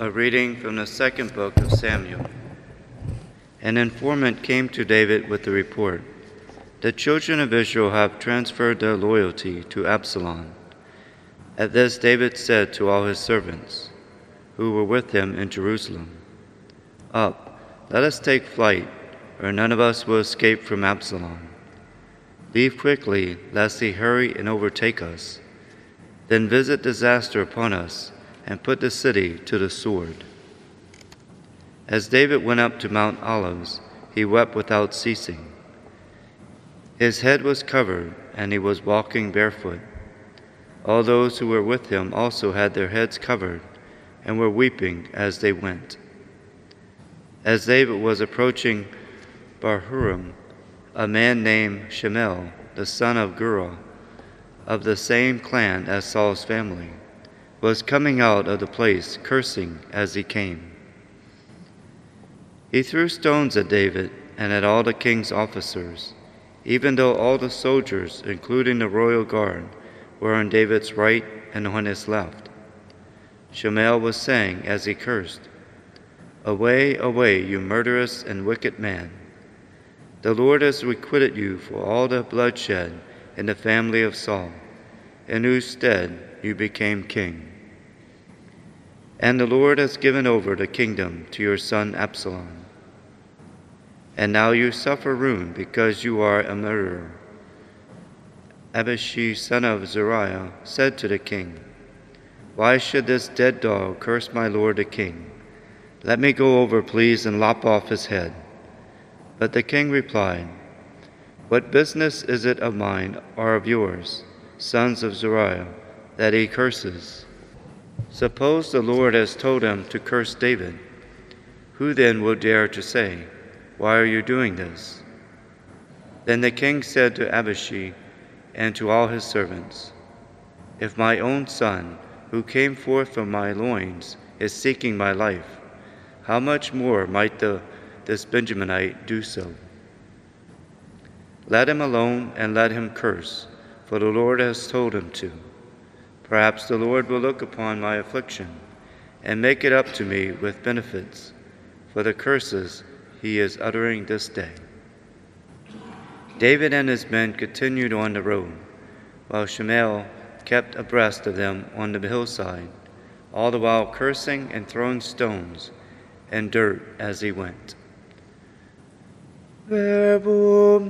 A reading from the second book of Samuel. An informant came to David with the report The children of Israel have transferred their loyalty to Absalom. At this, David said to all his servants who were with him in Jerusalem Up, let us take flight, or none of us will escape from Absalom. Leave quickly, lest he hurry and overtake us. Then visit disaster upon us and put the city to the sword. As David went up to Mount Olives, he wept without ceasing. His head was covered, and he was walking barefoot. All those who were with him also had their heads covered and were weeping as they went. As David was approaching Bahurim, a man named Shimei, the son of Gera, of the same clan as Saul's family, was coming out of the place, cursing as he came. He threw stones at David and at all the king's officers, even though all the soldiers, including the royal guard, were on David's right and on his left. Shimei was saying as he cursed, Away, away, you murderous and wicked man. The Lord has requited you for all the bloodshed in the family of Saul, in whose stead you became king. And the Lord has given over the kingdom to your son Absalom. And now you suffer ruin because you are a murderer. Abishai, son of Zeruiah, said to the king, Why should this dead dog curse my lord the king? Let me go over, please, and lop off his head. But the king replied, What business is it of mine or of yours, sons of Zeruiah, that he curses? Suppose the Lord has told him to curse David. Who then will dare to say, Why are you doing this? Then the king said to Abishai and to all his servants, If my own son, who came forth from my loins, is seeking my life, how much more might the, this Benjaminite do so? Let him alone and let him curse, for the Lord has told him to. Perhaps the Lord will look upon my affliction and make it up to me with benefits for the curses he is uttering this day. David and his men continued on the road, while Shimei kept abreast of them on the hillside, all the while cursing and throwing stones and dirt as he went. Verbum.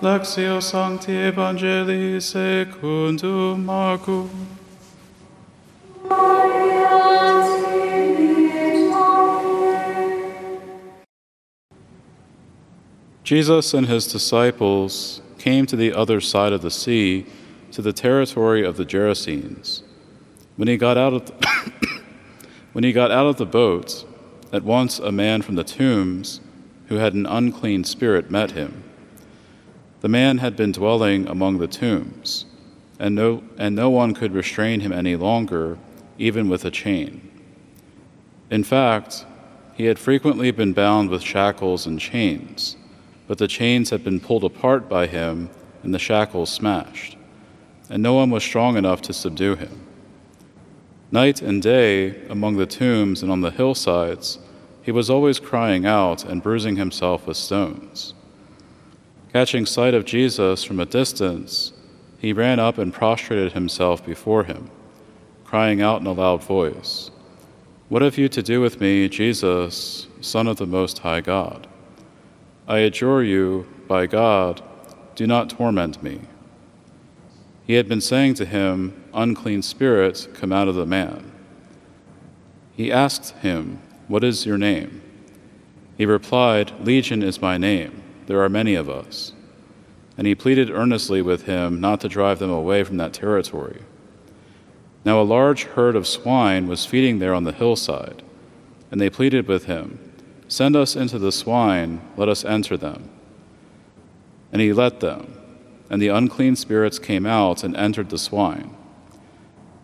Lectio Sancti Evangelii secundum Marcum. Jesus and his disciples came to the other side of the sea, to the territory of the Gerasenes. When he got out of the when he got out of the boat, at once a man from the tombs who had an unclean spirit met him. The man had been dwelling among the tombs, and no, and no one could restrain him any longer, even with a chain. In fact, he had frequently been bound with shackles and chains but the chains had been pulled apart by him and the shackles smashed, and no one was strong enough to subdue him. Night and day, among the tombs and on the hillsides, he was always crying out and bruising himself with stones. Catching sight of Jesus from a distance, he ran up and prostrated himself before him, crying out in a loud voice, What have you to do with me, Jesus, Son of the Most High God? I adjure you, by God, do not torment me. He had been saying to him, Unclean spirits, come out of the man. He asked him, What is your name? He replied, Legion is my name. There are many of us. And he pleaded earnestly with him not to drive them away from that territory. Now a large herd of swine was feeding there on the hillside, and they pleaded with him. Send us into the swine, let us enter them. And he let them, and the unclean spirits came out and entered the swine.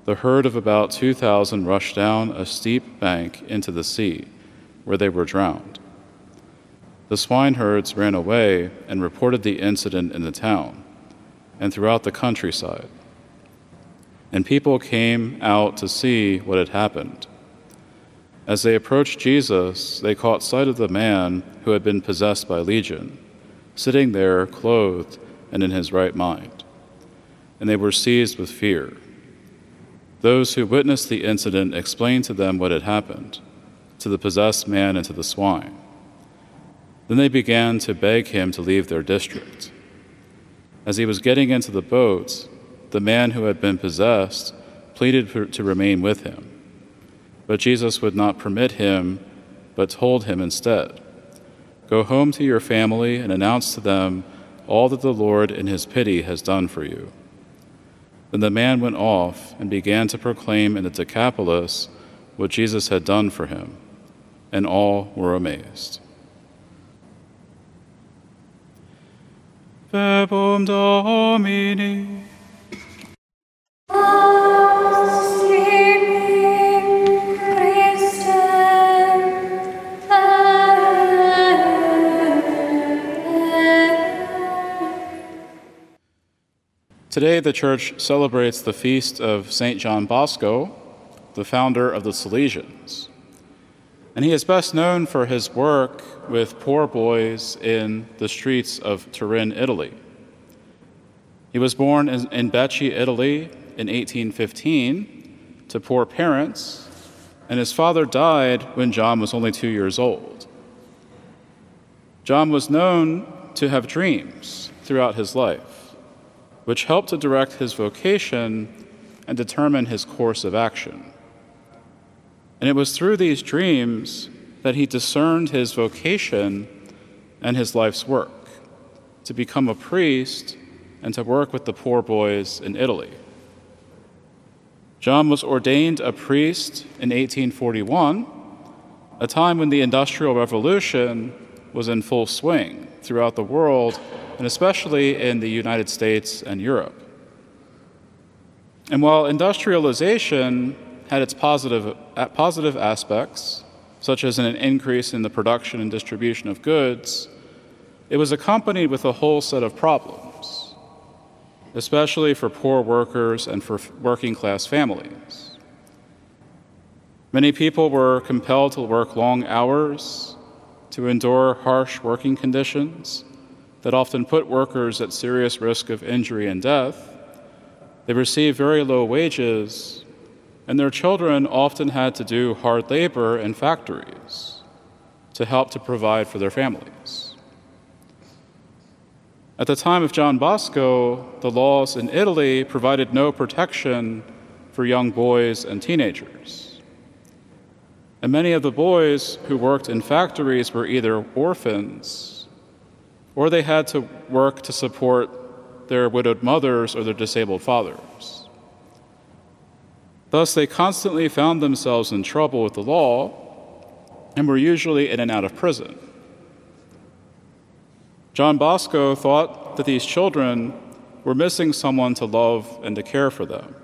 The herd of about 2,000 rushed down a steep bank into the sea, where they were drowned. The swineherds ran away and reported the incident in the town and throughout the countryside. And people came out to see what had happened. As they approached Jesus, they caught sight of the man who had been possessed by legion, sitting there clothed and in his right mind. And they were seized with fear. Those who witnessed the incident explained to them what had happened, to the possessed man and to the swine. Then they began to beg him to leave their district. As he was getting into the boat, the man who had been possessed pleaded to remain with him. But Jesus would not permit him, but told him instead Go home to your family and announce to them all that the Lord in his pity has done for you. Then the man went off and began to proclaim in the Decapolis what Jesus had done for him, and all were amazed. Verbum Domini. Today, the church celebrates the feast of St. John Bosco, the founder of the Salesians. And he is best known for his work with poor boys in the streets of Turin, Italy. He was born in, Becchi, Italy in 1815 to poor parents, and his father died when John was only two years old. John was known to have dreams throughout his life which helped to direct his vocation and determine his course of action. And it was through these dreams that he discerned his vocation and his life's work to become a priest and to work with the poor boys in Italy. John was ordained a priest in 1841, a time when the Industrial Revolution was in full swing throughout the world and especially in the United States and Europe. And while industrialization had its positive, positive aspects, such as an increase in the production and distribution of goods, it was accompanied with a whole set of problems, especially for poor workers and for working class families. Many people were compelled to work long hours, to endure harsh working conditions, that often put workers at serious risk of injury and death. They received very low wages, and their children often had to do hard labor in factories to help to provide for their families. At the time of John Bosco, the laws in Italy provided no protection for young boys and teenagers. And many of the boys who worked in factories were either orphans or they had to work to support their widowed mothers or their disabled fathers. Thus, they constantly found themselves in trouble with the law and were usually in and out of prison. John Bosco thought that these children were missing someone to love and to care for them.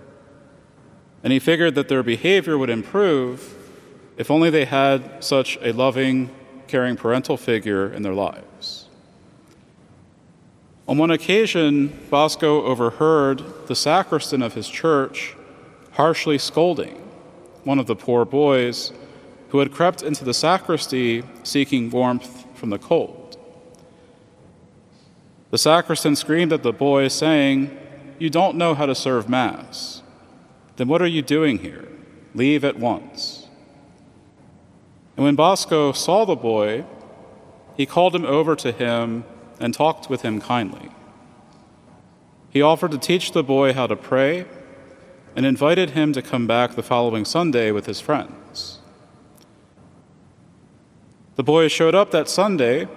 And he figured that their behavior would improve if only they had such a loving, caring parental figure in their lives. On one occasion, Bosco overheard the sacristan of his church harshly scolding one of the poor boys who had crept into the sacristy seeking warmth from the cold. The sacristan screamed at the boy, saying, You don't know how to serve Mass. Then what are you doing here? Leave at once. And when Bosco saw the boy, he called him over to him and talked with him kindly. He offered to teach the boy how to pray and invited him to come back the following Sunday with his friends. The boy showed up that Sunday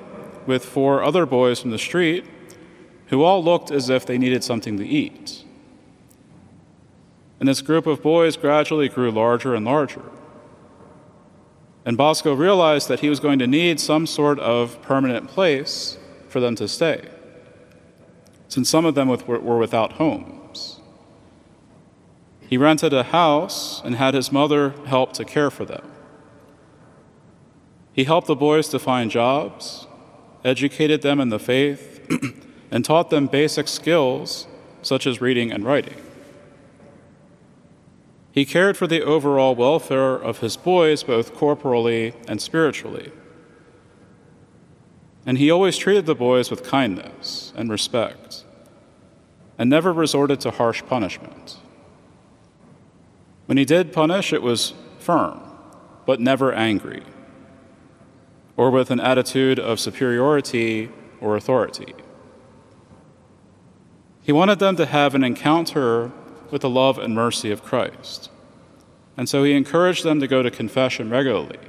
with four other boys from the street who all looked as if they needed something to eat. And this group of boys gradually grew larger and larger. And Bosco realized that he was going to need some sort of permanent place for them to stay, since some of them were without homes. He rented a house and had his mother help to care for them. He helped the boys to find jobs, educated them in the faith, and taught them basic skills such as reading and writing. He cared for the overall welfare of his boys both corporally and spiritually. And he always treated the boys with kindness and respect and never resorted to harsh punishment. When he did punish, it was firm, but never angry, or with an attitude of superiority or authority. He wanted them to have an encounter with the love and mercy of Christ, and so he encouraged them to go to confession regularly.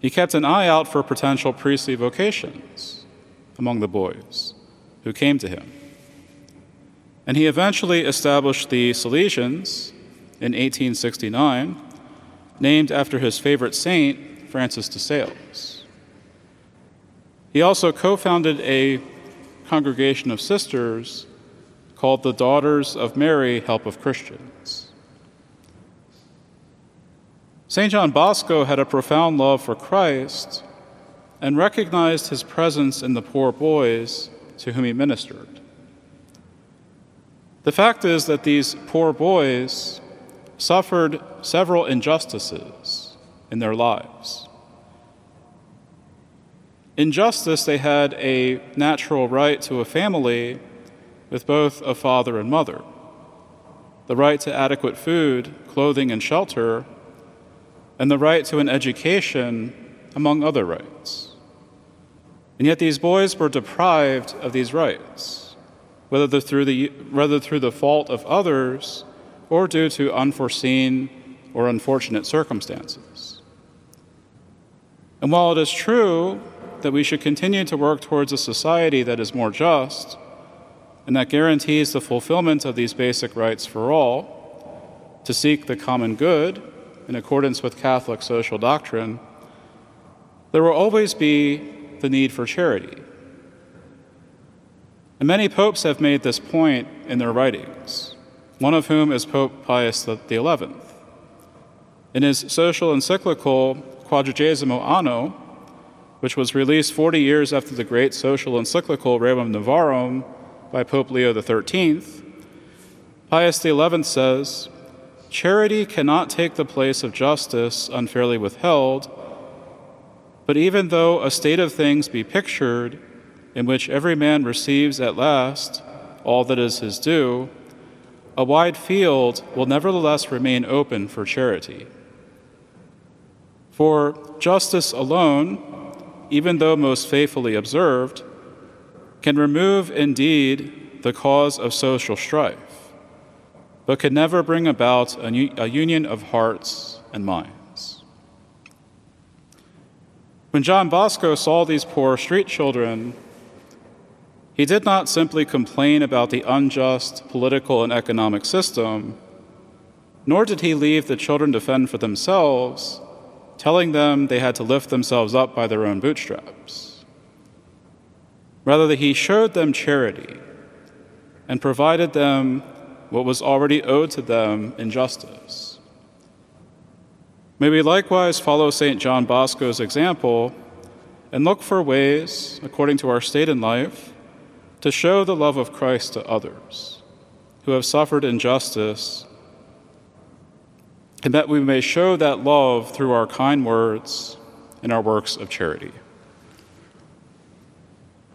He kept an eye out for potential priestly vocations among the boys who came to him. And he eventually established the Salesians in 1869, named after his favorite saint, Francis de Sales. He also co founded a congregation of sisters called the Daughters of Mary Help of Christians. St. John Bosco had a profound love for Christ and recognized his presence in the poor boys to whom he ministered. The fact is that these poor boys suffered several injustices in their lives. In justice, they had a natural right to a family with both a father and mother, the right to adequate food, clothing, and shelter, and the right to an education, among other rights. And yet, these boys were deprived of these rights whether through the, whether through the fault of others or due to unforeseen or unfortunate circumstances. And while it is true that we should continue to work towards a society that is more just and that guarantees the fulfillment of these basic rights for all, to seek the common good in accordance with Catholic social doctrine, there will always be the need for charity and many popes have made this point in their writings, one of whom is Pope Pius XI. In his social encyclical Quadragesimo Anno, which was released 40 years after the great social encyclical Rerum Novarum by Pope Leo XIII, Pius XI says, Charity cannot take the place of justice unfairly withheld, but even though a state of things be pictured in which every man receives at last all that is his due, a wide field will nevertheless remain open for charity. For justice alone, even though most faithfully observed, can remove indeed the cause of social strife, but could never bring about a, a union of hearts and minds. When John Bosco saw these poor street children, he did not simply complain about the unjust political and economic system, nor did he leave the children to fend for themselves, telling them they had to lift themselves up by their own bootstraps. Rather, he showed them charity and provided them what was already owed to them in justice. May we likewise follow St. John Bosco's example and look for ways, according to our state in life, to show the love of Christ to others who have suffered injustice, and that we may show that love through our kind words and our works of charity.